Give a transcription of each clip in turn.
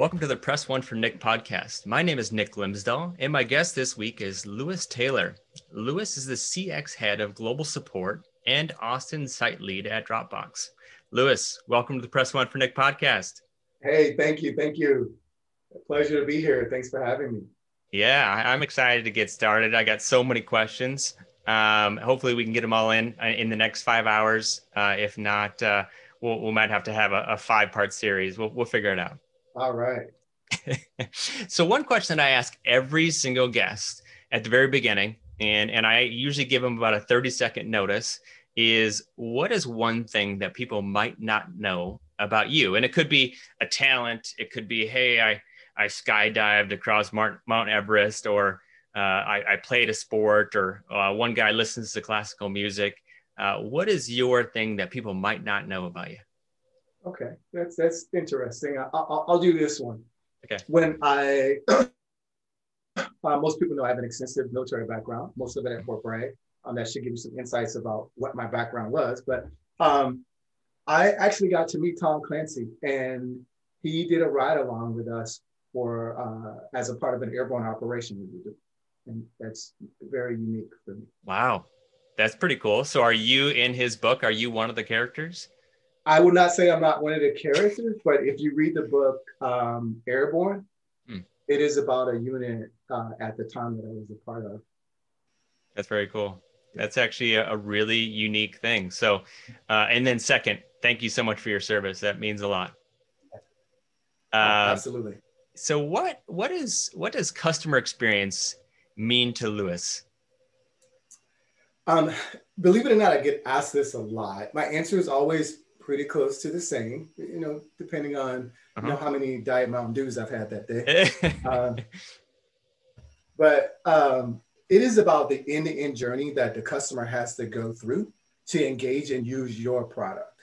Welcome to the Press One for Nick podcast. My name is Nick Glimsdahl, and my guest this week is Lewis Taylor. Lewis is the CX head of global support and Austin site lead at Dropbox. Lewis, welcome to the Press One for Nick podcast. Hey, thank you. Thank you. A pleasure to be here. Thanks for having me. Yeah, I'm excited to get started. I got so many questions. Um, hopefully, we can get them all in uh, in the next five hours. Uh, if not, uh, we'll, we might have to have a, a five part series. We'll, we'll figure it out. All right. so, one question that I ask every single guest at the very beginning, and, and I usually give them about a 30 second notice, is what is one thing that people might not know about you? And it could be a talent, it could be, hey, I, I skydived across Mount Mount Everest, or uh, I, I, played a sport, or uh, one guy listens to classical music. Uh, what is your thing that people might not know about you? Okay, that's that's interesting. I, will I'll do this one. Okay. When I, uh, most people know I have an extensive military background, most of it at Fort Bragg. Um, that should give you some insights about what my background was. But um, I actually got to meet Tom Clancy, and he did a ride along with us for uh, as a part of an airborne operation we do, and that's very unique for me. Wow, that's pretty cool. So, are you in his book? Are you one of the characters? I would not say I'm not one of the characters, but if you read the book um, Airborne, hmm. it is about a unit uh, at the time that I was a part of. That's very cool. That's actually a, a really unique thing. So, uh, and then second, thank you so much for your service. That means a lot. Uh, absolutely. So, what what is what does customer experience mean to Lewis? Um, believe it or not, I get asked this a lot. My answer is always pretty close to the same, you know, depending on uh-huh. you know how many Diet Mountain Dews I've had that day. um, but um, it is about the end-to-end journey that the customer has to go through to engage and use your product.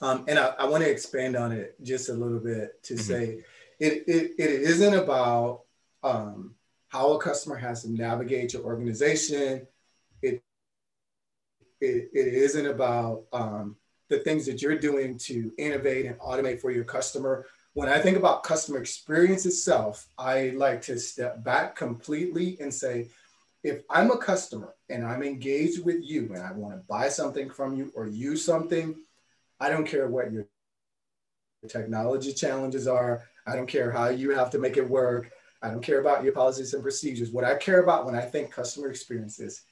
Um, and I, I want to expand on it just a little bit to mm-hmm. say it, it, it isn't about um, how a customer has to navigate your organization. It, it, it isn't about um, the things that you're doing to innovate and automate for your customer. When I think about customer experience itself, I like to step back completely and say, if I'm a customer and I'm engaged with you and I want to buy something from you or use something, I don't care what your technology challenges are. I don't care how you have to make it work. I don't care about your policies and procedures. What I care about when I think customer experience is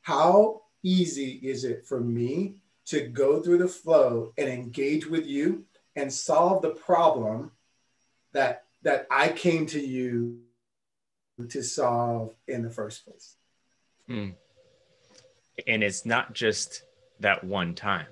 how easy is it for me to go through the flow and engage with you and solve the problem that that I came to you to solve in the first place. Hmm. And it's not just that one time.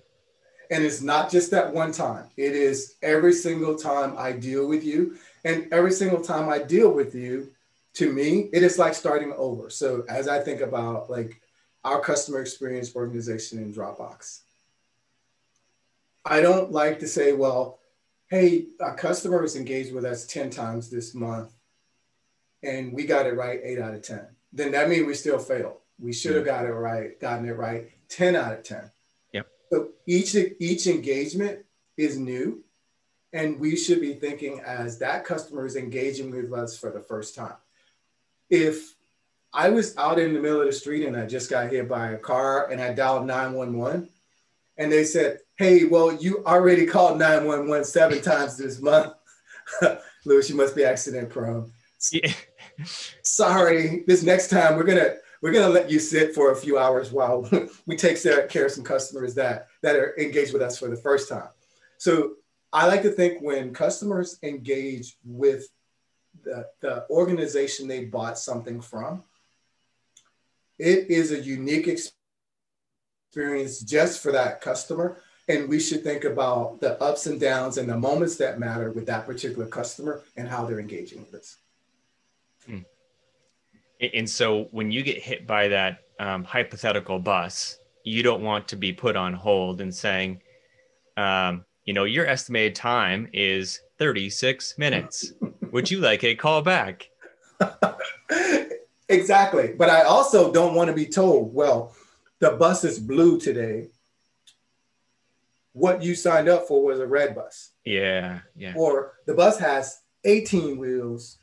And it's not just that one time. It is every single time I deal with you. And every single time I deal with you, to me, it is like starting over. So as I think about like our customer experience organization in Dropbox, I don't like to say, well, hey, a customer is engaged with us 10 times this month and we got it right eight out of 10. Then that means we still failed. We should have got it right, gotten it right 10 out of 10. Yep. So each, each engagement is new. And we should be thinking as that customer is engaging with us for the first time. If I was out in the middle of the street and I just got hit by a car and I dialed 911 and they said, hey, well, you already called 911 seven times this month. Lewis, you must be accident prone. Yeah. Sorry, this next time we're gonna we're gonna let you sit for a few hours while we take care of some customers that that are engaged with us for the first time. So I like to think when customers engage with the, the organization they bought something from, it is a unique experience just for that customer and we should think about the ups and downs and the moments that matter with that particular customer and how they're engaging with us. Hmm. And so when you get hit by that um, hypothetical bus, you don't want to be put on hold and saying, um, you know, your estimated time is 36 minutes. Would you like a call back? exactly. But I also don't want to be told, well, the bus is blue today. What you signed up for was a red bus. Yeah. Yeah. Or the bus has 18 wheels.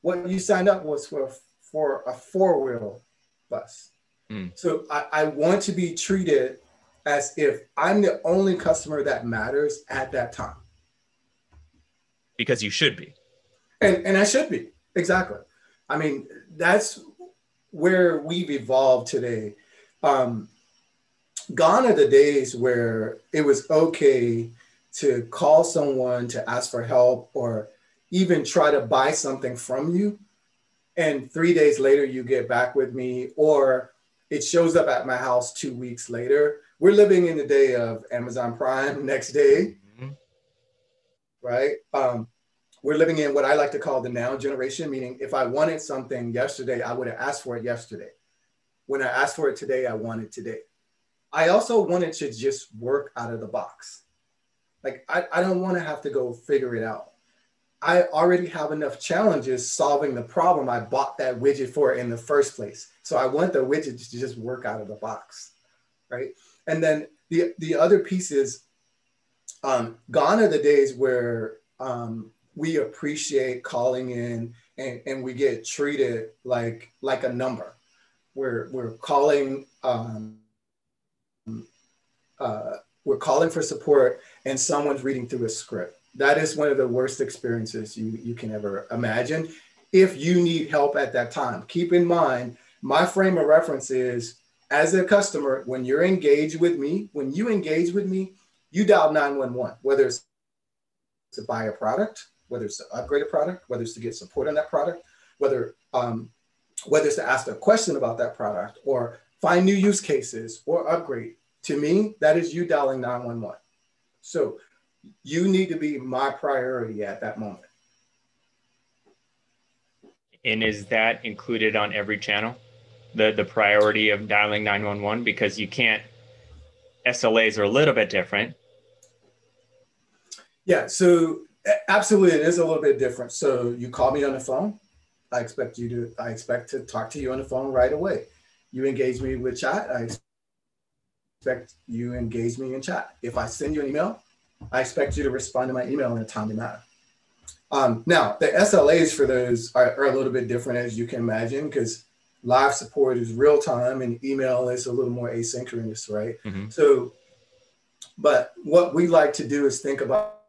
What you signed up was for, for a four wheel bus. Mm. So I, I want to be treated as if I'm the only customer that matters at that time. Because you should be. And, and I should be. Exactly. I mean, that's where we've evolved today. Um, gone are the days where it was okay to call someone to ask for help or even try to buy something from you. And three days later, you get back with me, or it shows up at my house two weeks later. We're living in the day of Amazon Prime next day, mm-hmm. right? Um, we're living in what I like to call the now generation, meaning if I wanted something yesterday, I would have asked for it yesterday. When I asked for it today, I want it today. I also wanted to just work out of the box. Like, I, I don't want to have to go figure it out. I already have enough challenges solving the problem I bought that widget for in the first place. So I want the widget to just work out of the box, right? And then the, the other piece is um, gone are the days where um, we appreciate calling in and, and we get treated like like a number. We're we're calling um, uh, we're calling for support and someone's reading through a script. That is one of the worst experiences you, you can ever imagine. If you need help at that time, keep in mind my frame of reference is as a customer, when you're engaged with me, when you engage with me, you dial 911, whether it's to buy a product, whether it's to upgrade a product, whether it's to get support on that product, whether um, whether it's to ask a question about that product or find new use cases or upgrade. To me, that is you dialing 911. So you need to be my priority at that moment. And is that included on every channel? The the priority of dialing 911 because you can't SLAs are a little bit different. Yeah, so Absolutely, it is a little bit different. So you call me on the phone. I expect you to. I expect to talk to you on the phone right away. You engage me with chat. I expect you engage me in chat. If I send you an email, I expect you to respond to my email in a timely manner. Um, now, the SLAs for those are, are, a little bit different, as you can imagine, because live support is real time and email is a little more asynchronous, right? Mm-hmm. So, but what we like to do is think about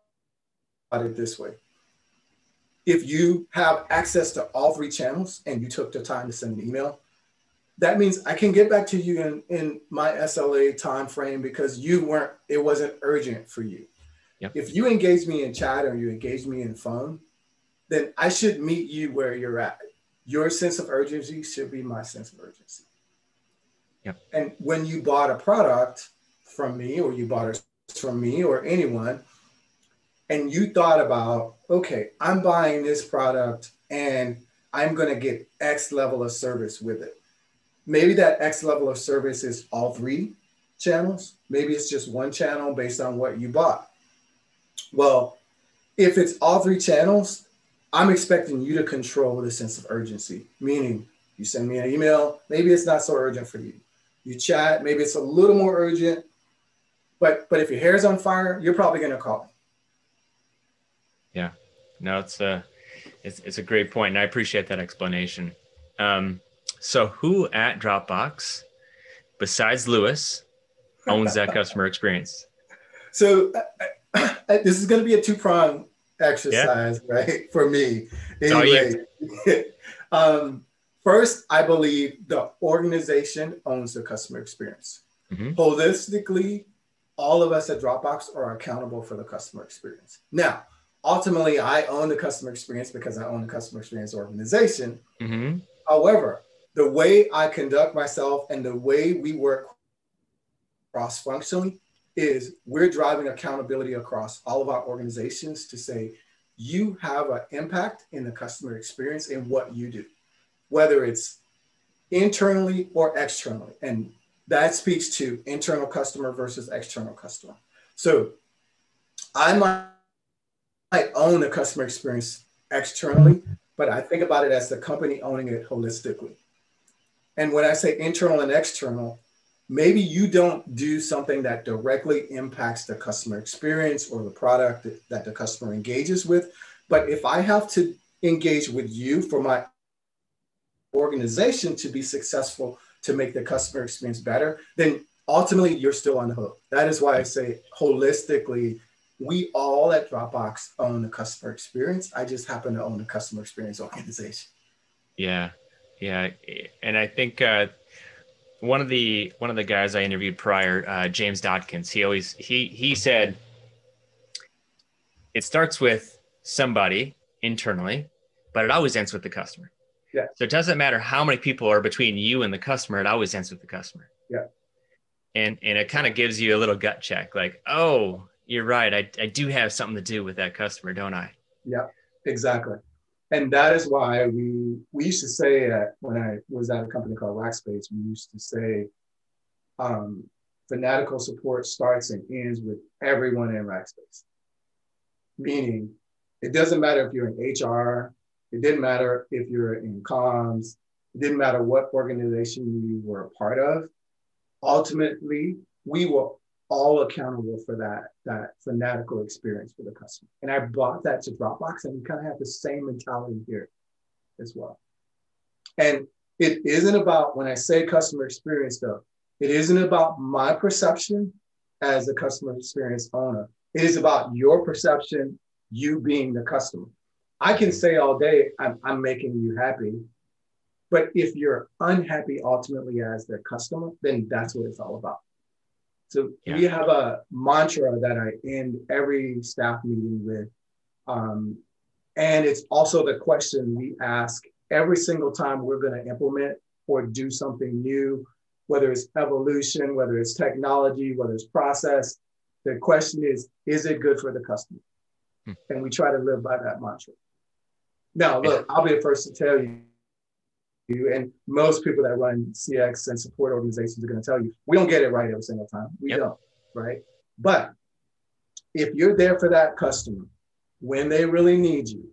it this way. If you have access to all three channels and you took the time to send an email, that means I can get back to you in, in my SLA time frame because you weren't, it wasn't urgent for you. Yep. If you engage me in chat or you engage me in phone, then I should meet you where you're at. Your sense of urgency should be my sense of urgency. Yep. And when you bought a product from me or you bought it from me or anyone, and you thought about, okay, I'm buying this product and I'm going to get X level of service with it. Maybe that X level of service is all three channels. Maybe it's just one channel based on what you bought. Well, if it's all three channels, I'm expecting you to control the sense of urgency, meaning you send me an email, maybe it's not so urgent for you. You chat, maybe it's a little more urgent, but but if your hair's on fire, you're probably going to call no, it's a it's, it's a great point, and I appreciate that explanation. Um, so, who at Dropbox, besides Lewis, owns that customer experience? So, uh, uh, this is going to be a two prong exercise, yeah. right? For me, anyway. um, first, I believe the organization owns the customer experience. Mm-hmm. Holistically, all of us at Dropbox are accountable for the customer experience. Now, ultimately I own the customer experience because I own the customer experience organization. Mm-hmm. However, the way I conduct myself and the way we work cross functionally is we're driving accountability across all of our organizations to say you have an impact in the customer experience in what you do, whether it's internally or externally. And that speaks to internal customer versus external customer. So I might, might own the customer experience externally, but I think about it as the company owning it holistically. And when I say internal and external, maybe you don't do something that directly impacts the customer experience or the product that the customer engages with. But if I have to engage with you for my organization to be successful to make the customer experience better, then ultimately you're still on the hook. That is why I say holistically, we all at Dropbox own the customer experience. I just happen to own the customer experience organization. Yeah, yeah, and I think uh, one of the one of the guys I interviewed prior, uh, James Dodkins, he always he he said it starts with somebody internally, but it always ends with the customer. Yeah. So it doesn't matter how many people are between you and the customer; it always ends with the customer. Yeah. And and it kind of gives you a little gut check, like, oh, you're right. I I do have something to do with that customer, don't I? Yeah, exactly and that is why we we used to say that when I was at a company called Rackspace, we used to say um, fanatical support starts and ends with everyone in Rackspace. Meaning, it doesn't matter if you're in HR, it didn't matter if you're in comms, it didn't matter what organization you were a part of. Ultimately, we will all accountable for that that fanatical experience for the customer. And I brought that to Dropbox, and we kind of have the same mentality here as well. And it isn't about when I say customer experience, though, it isn't about my perception as a customer experience owner. It is about your perception, you being the customer. I can say all day, I'm, I'm making you happy. But if you're unhappy ultimately as their customer, then that's what it's all about. So yeah. we have a mantra that I end every staff meeting with. Um, and it's also the question we ask every single time we're going to implement or do something new, whether it's evolution, whether it's technology, whether it's process. The question is, is it good for the customer? Hmm. And we try to live by that mantra. Now, look, I'll be the first to tell you you. And most people that run CX and support organizations are going to tell you, we don't get it right every single time. We yep. don't, right? But if you're there for that customer when they really need you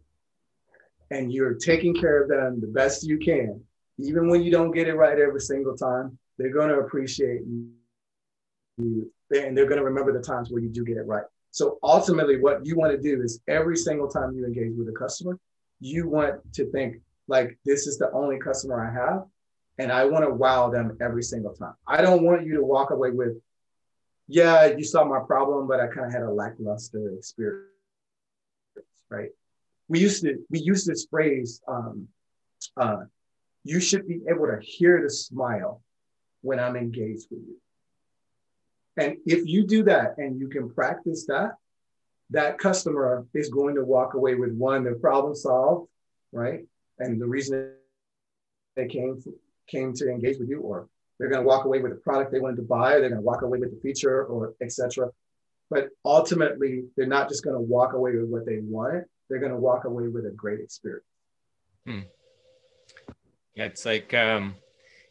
and you're taking care of them the best you can, even when you don't get it right every single time, they're going to appreciate you and they're going to remember the times where you do get it right. So ultimately, what you want to do is every single time you engage with a customer, you want to think, like this is the only customer I have, and I want to wow them every single time. I don't want you to walk away with, yeah, you saw my problem, but I kind of had a lackluster experience, right? We used to we use this phrase, um, uh, you should be able to hear the smile when I'm engaged with you. And if you do that and you can practice that, that customer is going to walk away with one, the problem solved, right? And the reason they came came to engage with you, or they're going to walk away with the product they wanted to buy, they're going to walk away with the feature, or etc. But ultimately, they're not just going to walk away with what they wanted; they're going to walk away with a great experience. Hmm. Yeah, it's like um,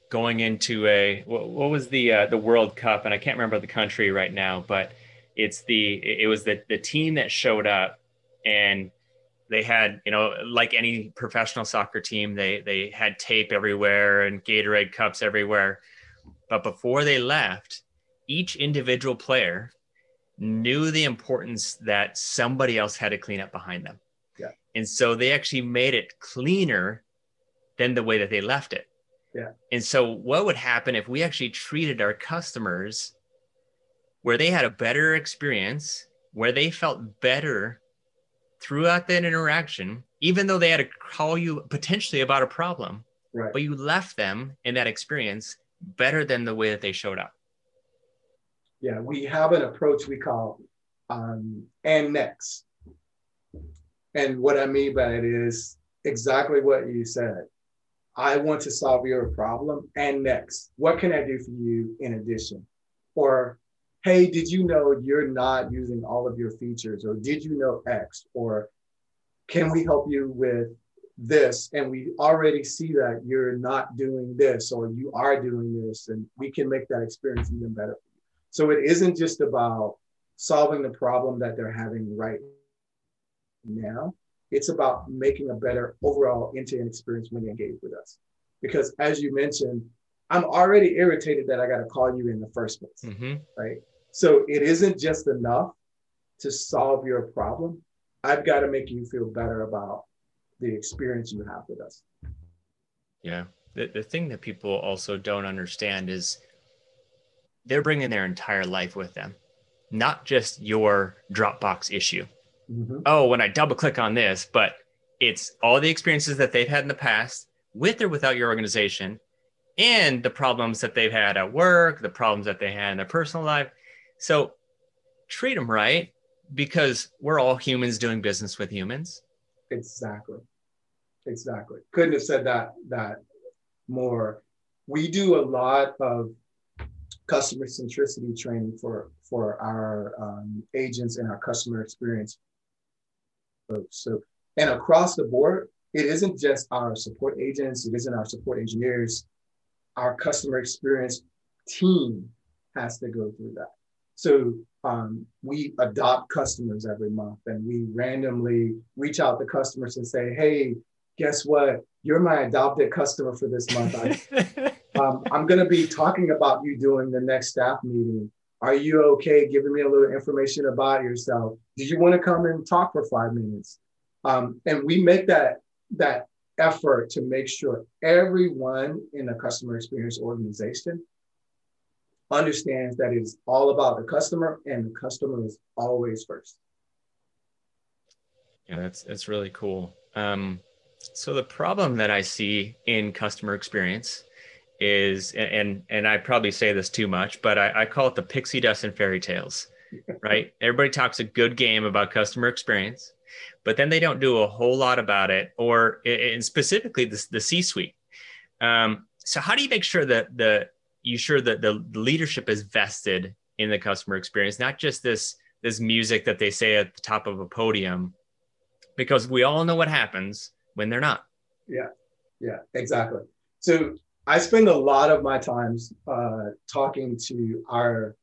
going into a what, what was the uh, the World Cup, and I can't remember the country right now, but it's the it was the the team that showed up and they had you know like any professional soccer team they they had tape everywhere and gatorade cups everywhere. But before they left each individual player knew the importance that somebody else had to clean up behind them. Yeah. And so they actually made it cleaner than the way that they left it. Yeah. And so what would happen if we actually treated our customers where they had a better experience where they felt better throughout that interaction, even though they had to call you potentially about a problem, right. but you left them in that experience better than the way that they showed up. Yeah, we have an approach we call um, and next. And what I mean by it is exactly what you said. I want to solve your problem and next. What can I do for you in addition? Or hey, did you know you're not using all of your features? Or did you know X? Or can we help you with this? And we already see that you're not doing this or you are doing this, and we can make that experience even better. So it isn't just about solving the problem that they're having right now. It's about making a better overall end-to-end experience when they engage with us. Because as you mentioned, I'm already irritated that I got to call you in the first place, mm-hmm. right? So it isn't just enough to solve your problem. I've got to make you feel better about the experience you have with us. Yeah. The, the thing that people also don't understand is they're bringing their entire life with them, not just your Dropbox issue. Mm-hmm. Oh, when I double click on this, but it's all the experiences that they've had in the past with or without your organization and the problems that they've had at work, the problems that they had in their personal life. So treat them right because we're all humans doing business with humans. Exactly. Exactly. Couldn't have said that that more. We do a lot of customer centricity training for for our um, agents and our customer experience folks. So, and across the board, it isn't just our support agents, it isn't our support engineers. Our customer experience team has to go through that. So um, we adopt customers every month and we randomly reach out to customers and say, hey, guess what? You're my adopted customer for this month. I, um, I'm going to be talking about you during the next staff meeting. Are you okay giving me a little information about yourself? Did you want to come and talk for five minutes? Um, and we make that that effort to make sure everyone in the customer experience organization understands that it's all about the customer and the customer is always first. Yeah, that's that's really cool. Um, so the problem that I see in customer experience is, and and I probably say this too much, but I, I call it the pixie dust and fairy tales, right? Everybody talks a good game about customer experience, but then they don't do a whole lot about it, or and specifically the, the C-suite. Um, so how do you make sure that the you sure that the leadership is vested in the customer experience, not just this this music that they say at the top of a podium, because we all know what happens when they're not. Yeah, yeah, exactly. So I spend a lot of my times uh, talking to our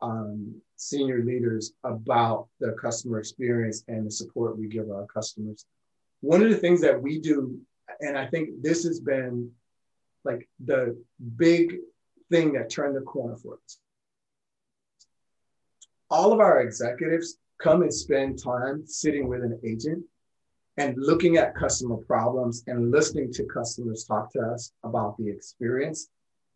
um, senior leaders about the customer experience and the support we give our customers. One of the things that we do, and I think this has been like the big thing that turned the corner for us. All of our executives come and spend time sitting with an agent and looking at customer problems and listening to customers talk to us about the experience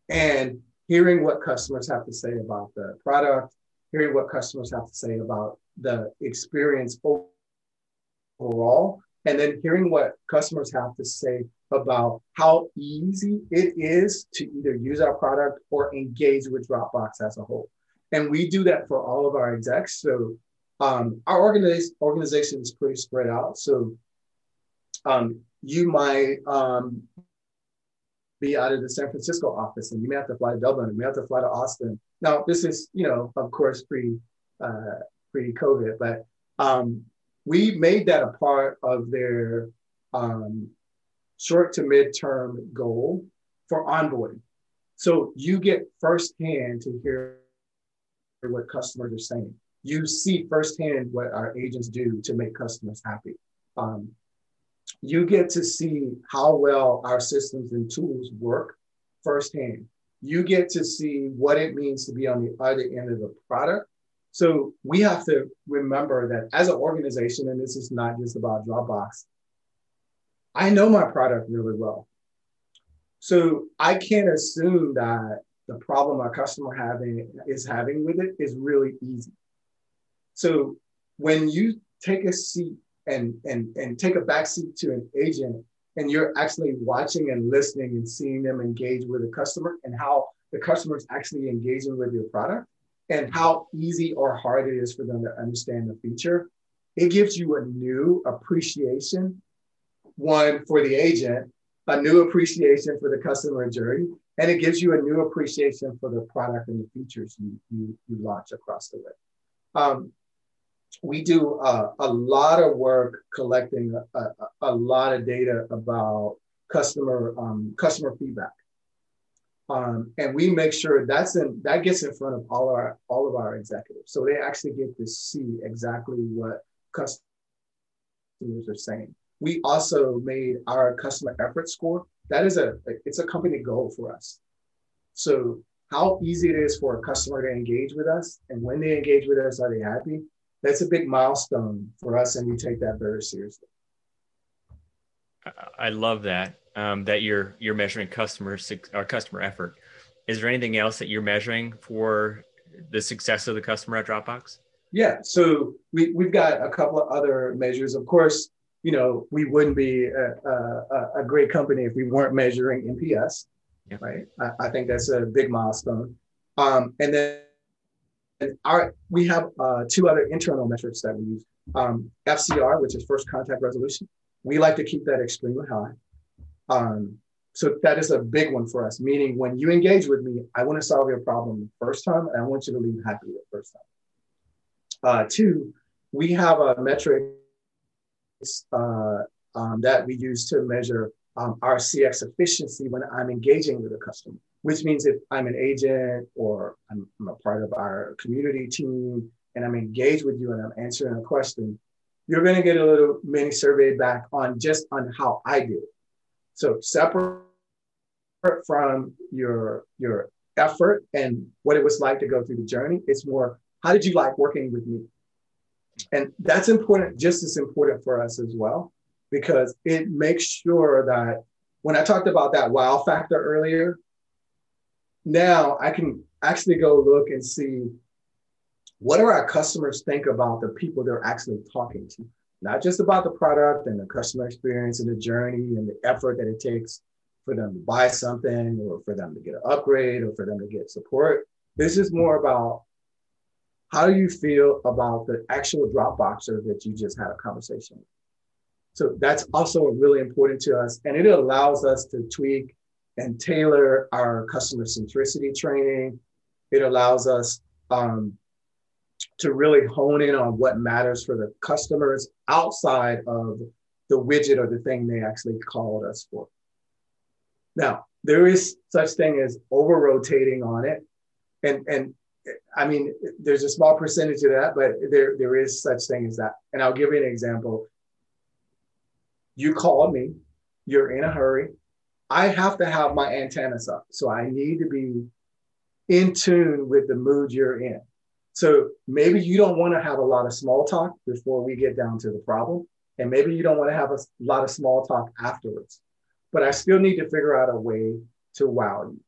and hearing what customers have to say about the product, hearing what customers have to say about the experience overall, and then hearing what customers have to say about how easy it is to either use our product or engage with Dropbox as a whole. And we do that for all of our execs. So um, our organization, organization is pretty spread out. So um, you might um, be out of the San Francisco office and you may have to fly to Dublin, you may have to fly to Austin. Now, this is, you know, of course, pre, uh, pre-COVID, but um, we made that a part of their um, short to mid-term goal for onboarding. So you get firsthand to hear what customers are saying. You see firsthand what our agents do to make customers happy. Um, you get to see how well our systems and tools work firsthand. You get to see what it means to be on the other end of the product. So we have to remember that as an organization, and this is not just about Dropbox, I know my product really well. So I can't assume that the problem our customer having is having with it is really easy. So when you take a seat and and and take a back seat to an agent and you're actually watching and listening and seeing them engage with a customer and how the customer is actually engaging with your product and how easy or hard it is for them to understand the feature, it gives you a new appreciation one for the agent, a new appreciation for the customer journey, and it gives you a new appreciation for the product and the features you, you, you launch across the web. Um, we do uh, a lot of work collecting a, a, a, lot of data about customer um, customer feedback, um, and we make sure that's in that gets in front of all our all of our executives, so they actually get to see exactly what customers are saying. We also made our customer effort score. That is a it's a company goal for us. So how easy it is for a customer to engage with us, and when they engage with us, are they happy? that's a big milestone for us, and we take that very seriously. I love that um, that you're you're measuring customer our customer effort. Is there anything else that you're measuring for the success of the customer at Dropbox? Yeah, so we we've got a couple of other measures. Of course, you know we wouldn't be a, a, a great company if we weren't measuring NPS, yeah. right? I, I, think that's a big milestone. Um, and then our, we have uh, two other internal metrics that we use. Um, FCR, which is first contact resolution. We like to keep that extremely high. Um, so that is a big one for us, meaning when you engage with me, I want to solve your problem the first time and I want you to leave happy the first time. Uh, two, we have a metric um, that we use to measure um, our CX efficiency when I'm engaging with a customer which means if I'm an agent or I'm, I'm, a part of our community team and I'm engaged with you and I'm answering a question, you're going to get a little mini survey back on just on how I did. So separate from your your effort and what it was like to go through the journey, it's more how did you like working with me? And that's important, just as important for us as well, because it makes sure that when I talked about that wow factor earlier, now I can actually go look and see what do our customers think about the people they're actually talking to, not just about the product and the customer experience and the journey and the effort that it takes for them to buy something or for them to get an upgrade or for them to get support. This is more about how do you feel about the actual Dropboxer that you just had a conversation with. So that's also really important to us. And it allows us to tweak and tailor our customer centricity training. It allows us um, to really hone in on what matters for the customers outside of the widget or the thing they actually called us for. Now, there is such thing as over rotating on it. And, and I mean, there's a small percentage of that, but there, there is such thing as that. And I'll give you an example. You called me, you're in a hurry, I have to have my antennas up. So I need to be in tune with the mood you're in. So maybe you don't want to have a lot of small talk before we get down to the problem. And maybe you don't want to have a lot of small talk afterwards. But I still need to figure out a way to wow you.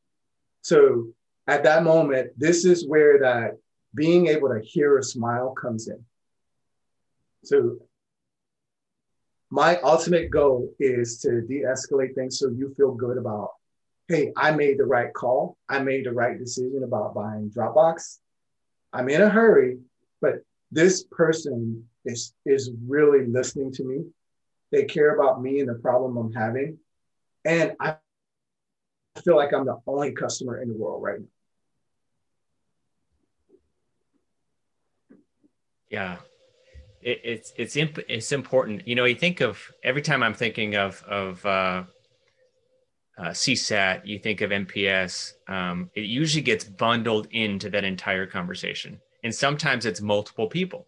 So at that moment, this is where that being able to hear a smile comes in. So my ultimate goal is to de-escalate things so you feel good about hey i made the right call. I made the right decision about buying dropbox. I'm in a hurry but this person is is really listening to me. They care about me and the problem i'm having. And i feel like i'm the only customer in the world right now yeah it, it's it's imp- it's important. You know, you think of every time I'm thinking of of uh, uh, CSAT, you think of NPS. Um, it usually gets bundled into that entire conversation, and sometimes it's multiple people.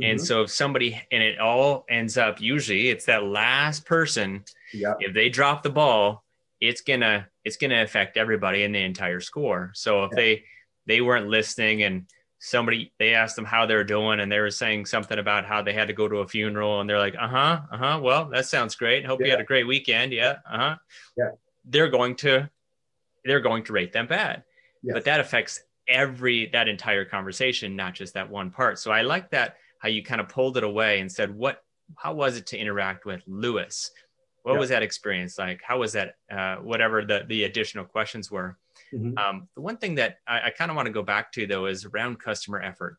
Mm-hmm. And so if somebody and it all ends up usually it's that last person. Yeah. If they drop the ball, it's gonna it's gonna affect everybody in the entire score. So if yeah. they they weren't listening and somebody they asked them how they're doing and they were saying something about how they had to go to a funeral and they're like uh-huh uh-huh well that sounds great. Hope yeah. you had a great weekend. Yeah uh-huh. Yeah. They're going to they're going to rate them bad. Yes. but that affects every that entire conversation not just that one part. So i like that how you kind of pulled it away and said what how was it to interact with lewis? What yeah. was that experience like? How was that uh, whatever the the additional questions were Mm-hmm. Um, the one thing that I, I kind of want to go back to though is around customer effort.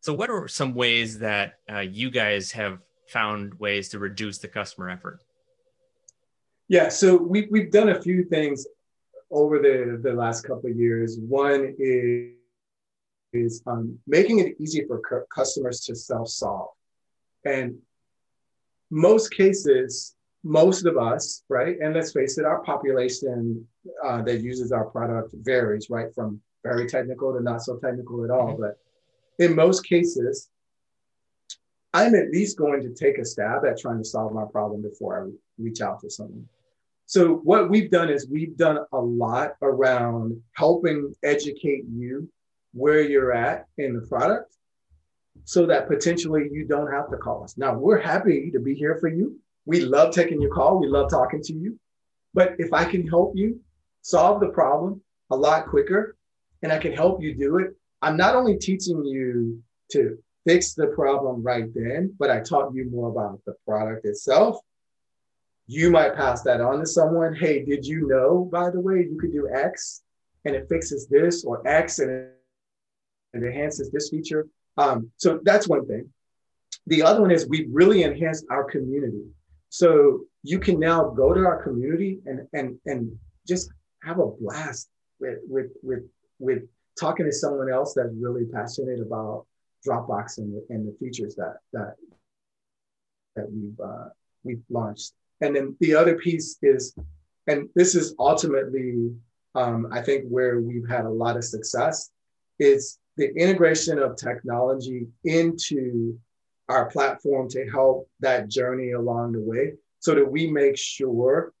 So, what are some ways that uh, you guys have found ways to reduce the customer effort? Yeah, so we, we've done a few things over the, the last couple of years. One is, is um, making it easy for cu- customers to self-solve. And most cases, most of us, right? And let's face it, our population uh, that uses our product varies, right? From very technical to not so technical at all. Mm-hmm. But in most cases, I'm at least going to take a stab at trying to solve my problem before I reach out to someone. So what we've done is we've done a lot around helping educate you where you're at in the product so that potentially you don't have to call us. Now we're happy to be here for you. We love taking your call. We love talking to you. But if I can help you solve the problem a lot quicker and I can help you do it, I'm not only teaching you to fix the problem right then, but I taught you more about the product itself. You might pass that on to someone. Hey, did you know, by the way, you could do X and it fixes this or X and it, enhances this feature. Um, so that's one thing. The other one is we've really enhanced our community. So you can now go to our community and and and just have a blast with with with with talking to someone else that's really passionate about Dropbox and the, and the features that that that we've uh, we've launched. And then the other piece is, and this is ultimately, um, I think, where we've had a lot of success, is the integration of technology into our platform to help that journey along the way, so that we make sure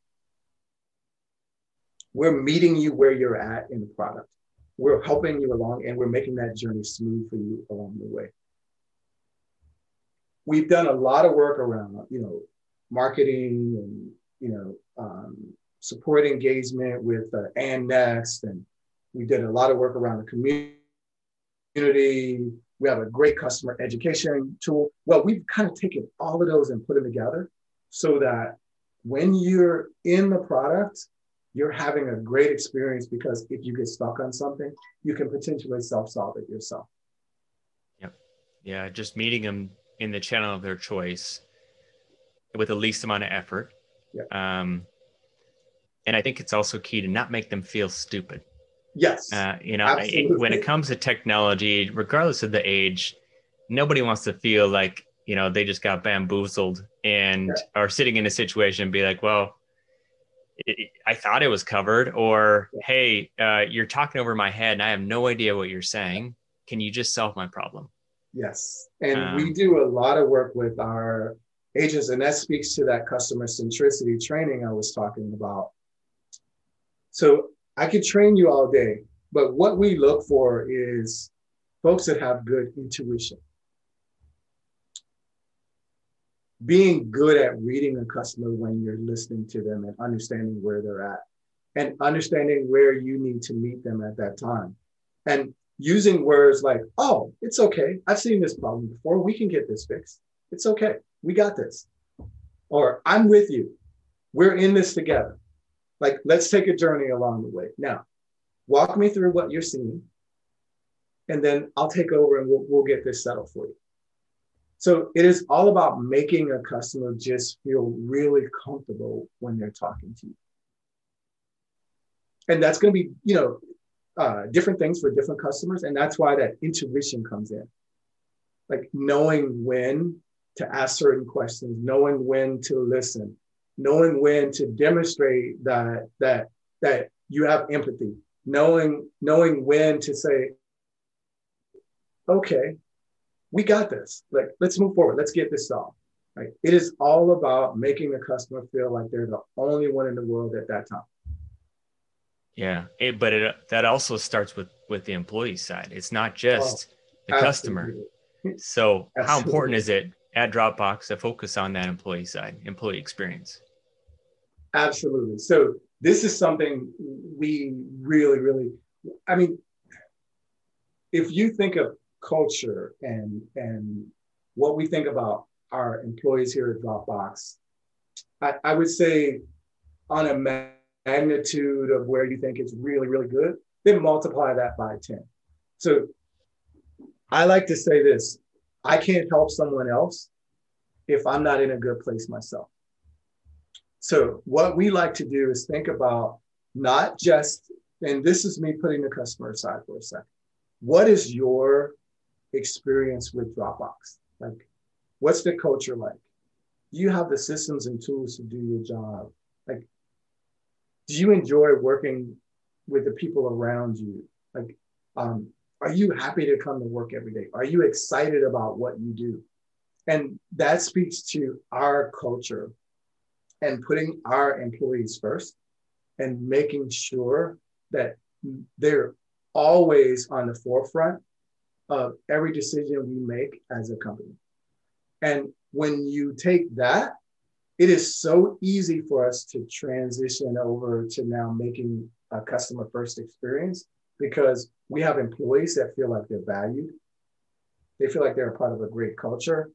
we're meeting you where you're at in the product we're helping you along and we're making that journey smooth for you along the way. We've done a lot of work around, you know, marketing and, you know, um, support engagement with uh, and next. And we did a lot of work around the community. We have a great customer education tool. Well, we've kind of taken all of those and put them together so that when you're in the product, you're having a great experience because if you get stuck on something, you can potentially self-solve it yourself. Yep. Yeah, just meeting them in the channel of their choice with the least amount of effort. Yep. Um, and I think it's also key to not make them feel stupid. Yes. Uh, you know, it, when it comes to technology, regardless of the age, nobody wants to feel like, you know, they just got bamboozled and yeah. are sitting in a situation and be like, well, I thought it was covered, or hey, uh, you're talking over my head and I have no idea what you're saying. Can you just solve my problem? Yes. And um, we do a lot of work with our agents, and that speaks to that customer centricity training I was talking about. So I could train you all day, but what we look for is folks that have good intuition. being good at reading a customer when you're listening to them and understanding where they're at and understanding where you need to meet them at that time. And using words like oh it's okay. I've seen this problem before. We can get this fixed. It's okay. We got this. Or i'm with you. We're in this together like let's take a journey along the way now walk me through what you're seeing and then i'll take over and we'll, we'll get this settled for you so it is all about making a customer just feel really comfortable when they're talking to you. And that's going to be, you know, uh, different things for different customers. And that's why that intuition comes in. Like knowing when to ask certain questions, knowing when to listen, knowing when to demonstrate that that that you have empathy, knowing knowing when to say, okay, we got this. Like, let's move forward. Let's get this solved. Right? It is all about making the customer feel like they're the only one in the world at that time. Yeah, it, but it that also starts with with the employee side. It's not oh, just oh, the customer. So, absolutely. how important is it at Dropbox to focus on that employee side, employee experience? Absolutely. So, this is something we really, really. I mean, if you think of culture and and what we think about our employees here at Dropbox, I, I would say on a magnitude of where you think it's really, really good, then multiply that by 10. So I like to say this I can't help someone else if I'm not in a good place myself. So, what we like to do is think about not just, and this is me putting the customer aside for a second. What is your experience with Dropbox? Like, what's the culture like? Do you have the systems and tools to do your job? Like, do you enjoy working with the people around you? Like, um, are you happy to come to work every day? Are you excited about what you do? And that speaks to our culture and putting our employees first and making sure that they're always on the forefront of every decision we make as a company. And when you take that, it is so easy for us to transition over to now making a customer first experience because we have employees that feel like they're valued. They feel like they're a part of a great culture.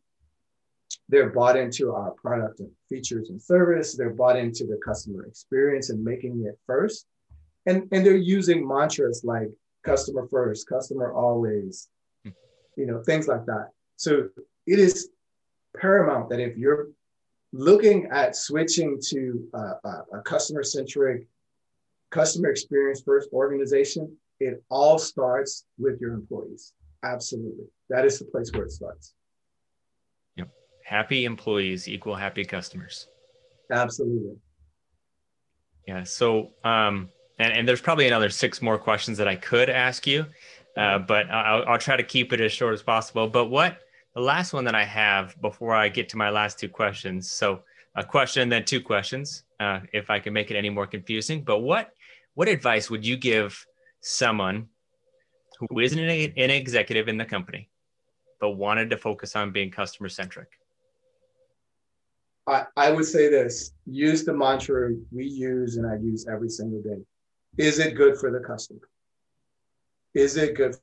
They're bought into our product and features and service. They're bought into the customer experience and making it first. And, and they're using mantras like customer first, customer always, you know, things like that. So it is paramount that if you're looking at switching to a, a customer centric, customer experience first organization, it all starts with your employees. Absolutely. That is the place where it starts. Happy employees equal happy customers. Absolutely. Yeah. So, um, and, and there's probably another six more questions that I could ask you, uh, but I'll, I'll try to keep it as short as possible. But what the last one that I have before I get to my last two questions. So, a question, then two questions, uh, if I can make it any more confusing. But what what advice would you give someone who isn't an, executive in the company, but wanted to focus on being customer centric? I, I would say this use the mantra we use and I use every single day. Is it good for the customer? Is it good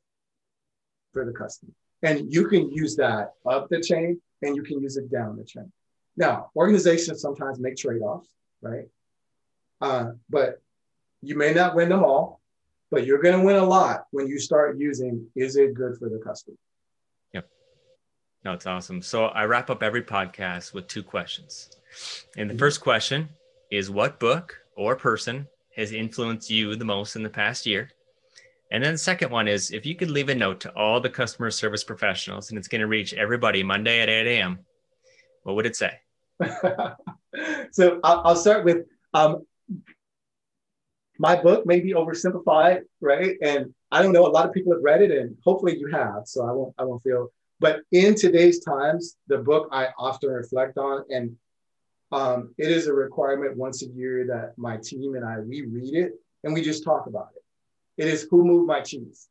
for the customer? And you can use that up the chain and you can use it down the chain. Now, organizations sometimes make trade offs, right? Uh, but you may not win them all but you're going to win a lot when you start using is it good for the customer no it's awesome. So i wrap up every podcast with two questions. And the first question is what book or person has influenced you the most in the past year? And then the second one is if you could leave a note to all the customer service professionals and it's going to reach everybody monday at 8 a.m what would it say? So I'll, I'll start with um, my book maybe oversimplified, right? And I don't know, a lot of people have read it and hopefully you have, so I won't, I won't feel, but in today's times, the book I often reflect on and um, it is a requirement once a year that my team and I, we read it and we just talk about it. It is Who Moved My Cheese?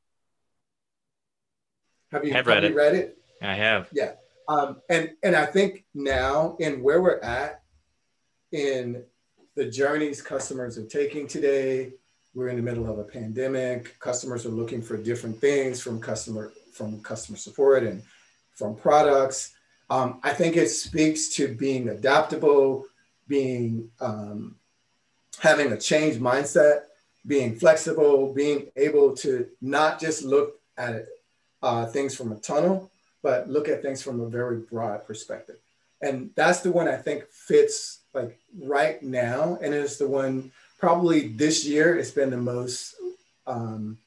Have you, have read, you it. read it? I have. Yeah. Um, and, and I think now in where we're at in the journeys customers are taking today. We're in the middle of a pandemic. Customers are looking for different things from customer from customer support and from products. Um, I think it speaks to being adaptable, being um, having a changed mindset, being flexible, being able to not just look at uh, things from a tunnel, but look at things from a very broad perspective. And that's the one I think fits like right now, and it's the one probably this year. It's been the most, um,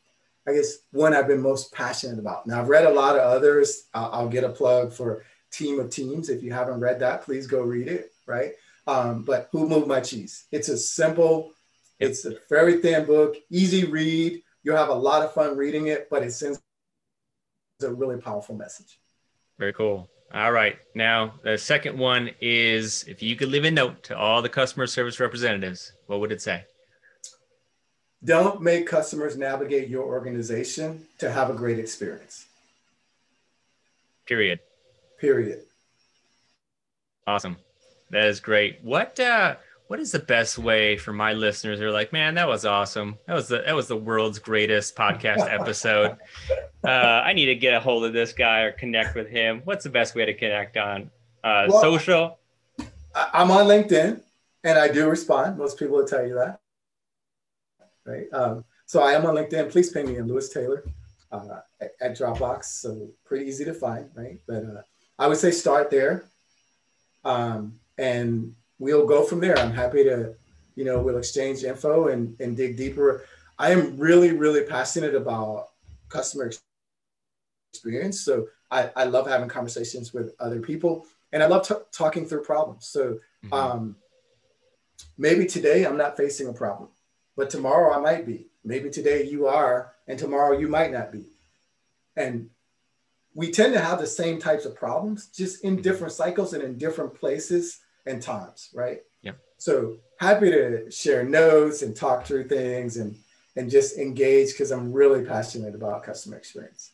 I guess, one I've been most passionate about. Now I've read a lot of others. I'll, I'll get a plug for Team of Teams. If you haven't read that, please go read it. Right. Um, but Who Moved My Cheese? It's a simple, it's a very thin book, easy read. You'll have a lot of fun reading it, but it sends a really powerful message. Very cool. All right. Now, the second one is if you could leave a note to all the customer service representatives, what would it say? Don't make customers navigate your organization to have a great experience. Period. Period. Awesome. That is great. What uh what is the best way for my listeners? They're like, man, that was awesome. That was the that was the world's greatest podcast episode. uh, I need to get a hold of this guy or connect with him. What's the best way to connect on uh, well, social? I'm on LinkedIn, and I do respond. Most people will tell you that, right? Um, so I am on LinkedIn. Please ping me in Lewis Taylor uh, at, at, Dropbox. So pretty easy to find, right? But uh, I would say start there. Um, and we'll go from there. I'm happy to, you know, we'll exchange info and, and dig deeper. I am really, really passionate about customer experience. So I, I love having conversations with other people and I love t- talking through problems. So mm-hmm. um, maybe today I'm not facing a problem, but tomorrow I might be. Maybe today you are, and tomorrow you might not be. And we tend to have the same types of problems, just in mm-hmm. different cycles and in different places and times, right? Yeah. So happy to share notes and talk through things and and just engage because I'm really passionate about customer experience.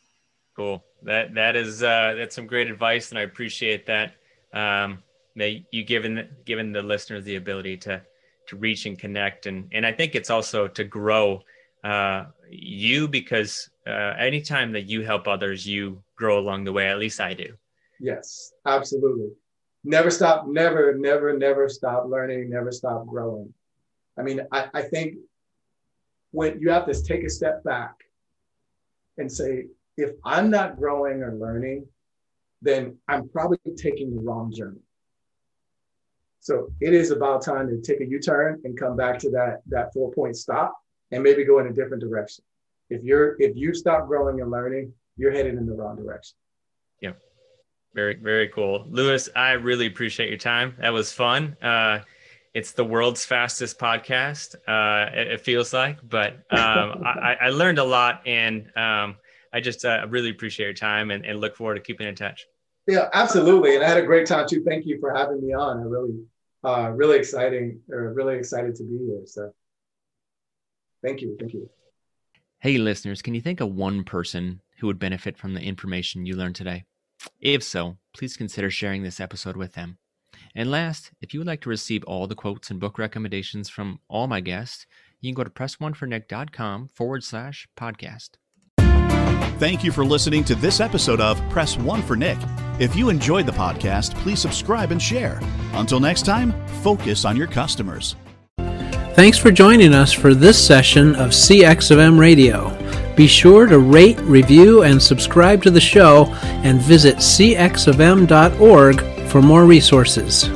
Cool. That that is uh, that's some great advice, and I appreciate that. Um, that you given given the listeners the ability to to reach and connect, and and I think it's also to grow uh, you because uh, anytime that you help others, you grow along the way. At least I do. Yes, absolutely. Never stop, never, never, never stop learning, never stop growing. I mean, I, I think when you have to take a step back and say, if I'm not growing or learning, then I'm probably taking the wrong journey. So it is about time to take a U-turn and come back to that that four point stop and maybe go in a different direction. If you're if you stop growing and learning, you're headed in the wrong direction. Yeah. Very, very cool. Lewis, I really appreciate your time. That was fun. Uh, it's the world's fastest podcast. Uh, it, it, feels like, but um, I, I, learned a lot and um, I just uh, really appreciate your time and, and, look forward to keeping in touch. Yeah, absolutely. And I had a great time too. Thank you for having me on. I really, uh, really exciting, or really excited to be here. So thank you. Thank you. Hey, listeners, can you think of one person who would benefit from the information you learned today? If so, please consider sharing this episode with them. And last, if you would like to receive all the quotes and book recommendations from all my guests, you can go to pressonefornick.com forward slash podcast. Thank you for listening to this episode of Press One for Nick. If you enjoyed the podcast, please subscribe and share. Until next time, focus on your customers. Thanks for joining us for this session of CX of M Radio. Be sure to rate, review, and subscribe to the show and visit cxofm.org for more resources.